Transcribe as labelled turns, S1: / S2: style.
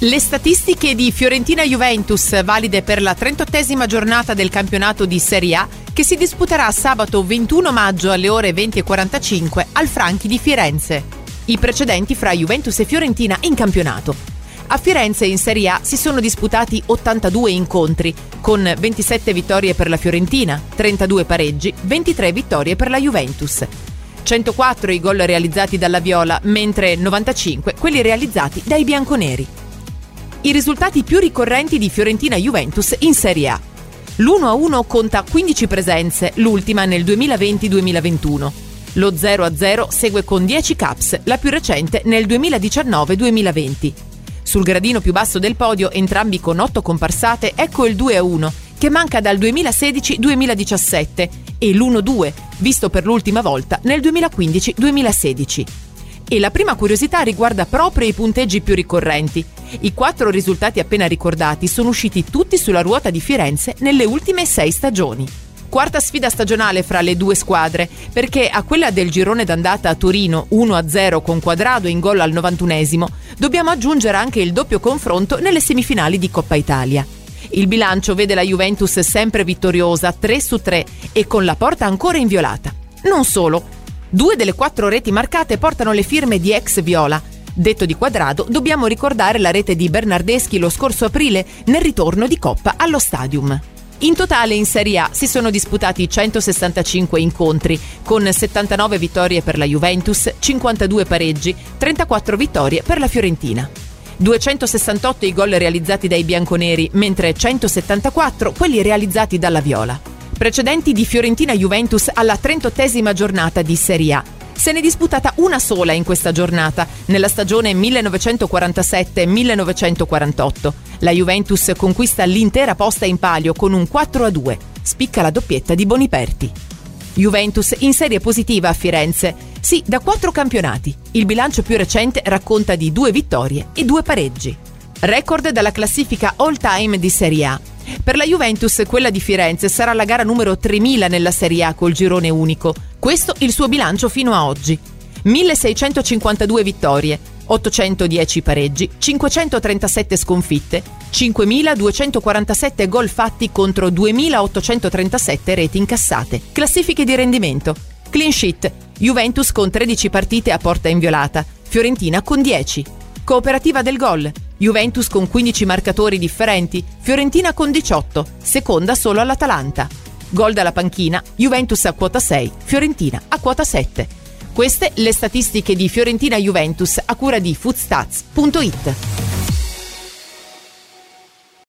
S1: Le statistiche di Fiorentina Juventus valide per la 38esima giornata del campionato di Serie A che si disputerà sabato 21 maggio alle ore 20.45 al Franchi di Firenze. I precedenti fra Juventus e Fiorentina in campionato. A Firenze in Serie A si sono disputati 82 incontri, con 27 vittorie per la Fiorentina, 32 pareggi, 23 vittorie per la Juventus. 104 i gol realizzati dalla Viola, mentre 95 quelli realizzati dai bianconeri i risultati più ricorrenti di Fiorentina Juventus in Serie A. L'1-1 conta 15 presenze, l'ultima nel 2020-2021. Lo 0-0 segue con 10 caps, la più recente nel 2019-2020. Sul gradino più basso del podio, entrambi con 8 comparsate, ecco il 2-1, che manca dal 2016-2017, e l'1-2, visto per l'ultima volta nel 2015-2016. E la prima curiosità riguarda proprio i punteggi più ricorrenti. I quattro risultati appena ricordati sono usciti tutti sulla ruota di Firenze nelle ultime sei stagioni. Quarta sfida stagionale fra le due squadre, perché a quella del girone d'andata a Torino 1-0 con Quadrado in gol al 91esimo, dobbiamo aggiungere anche il doppio confronto nelle semifinali di Coppa Italia. Il bilancio vede la Juventus sempre vittoriosa 3 su 3 e con la porta ancora inviolata. Non solo, Due delle quattro reti marcate portano le firme di ex Viola. Detto di quadrado, dobbiamo ricordare la rete di Bernardeschi lo scorso aprile nel ritorno di Coppa allo Stadium. In totale in Serie A si sono disputati 165 incontri, con 79 vittorie per la Juventus, 52 pareggi, 34 vittorie per la Fiorentina. 268 i gol realizzati dai bianconeri, mentre 174 quelli realizzati dalla Viola precedenti di Fiorentina Juventus alla 38esima giornata di Serie A. Se ne è disputata una sola in questa giornata, nella stagione 1947-1948. La Juventus conquista l'intera posta in palio con un 4-2. Spicca la doppietta di Boniperti. Juventus in serie positiva a Firenze. Sì, da quattro campionati. Il bilancio più recente racconta di due vittorie e due pareggi. Record dalla classifica all time di Serie A. Per la Juventus quella di Firenze sarà la gara numero 3000 nella Serie A col girone unico. Questo il suo bilancio fino a oggi. 1652 vittorie, 810 pareggi, 537 sconfitte, 5247 gol fatti contro 2837 reti incassate. Classifiche di rendimento. Clean sheet. Juventus con 13 partite a porta inviolata, Fiorentina con 10. Cooperativa del gol. Juventus con 15 marcatori differenti, Fiorentina con 18, seconda solo all'Atalanta. Gol dalla panchina, Juventus a quota 6, Fiorentina a quota 7. Queste le statistiche di Fiorentina Juventus a cura di foodstats.it.